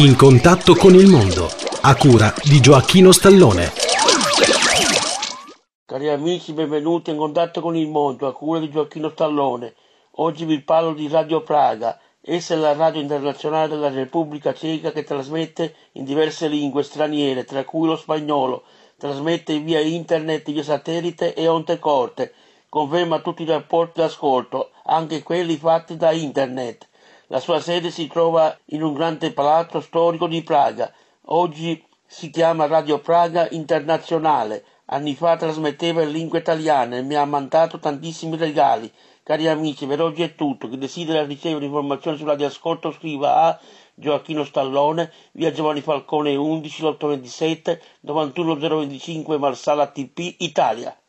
In contatto con il mondo, a cura di Gioacchino Stallone. Cari amici, benvenuti in contatto con il mondo, a cura di Gioacchino Stallone. Oggi vi parlo di Radio Praga. Essa è la radio internazionale della Repubblica Ceca che trasmette in diverse lingue straniere, tra cui lo spagnolo. Trasmette via internet, via satellite e onde corte. Conferma tutti i rapporti d'ascolto, anche quelli fatti da internet. La sua sede si trova in un grande palazzo storico di Praga. Oggi si chiama Radio Praga Internazionale. Anni fa trasmetteva in lingua italiana e mi ha mandato tantissimi regali. Cari amici, per oggi è tutto. Chi desidera ricevere informazioni sulla di ascolto scriva a Gioacchino Stallone, via Giovanni Falcone 11 827 91025 Marsala TP Italia.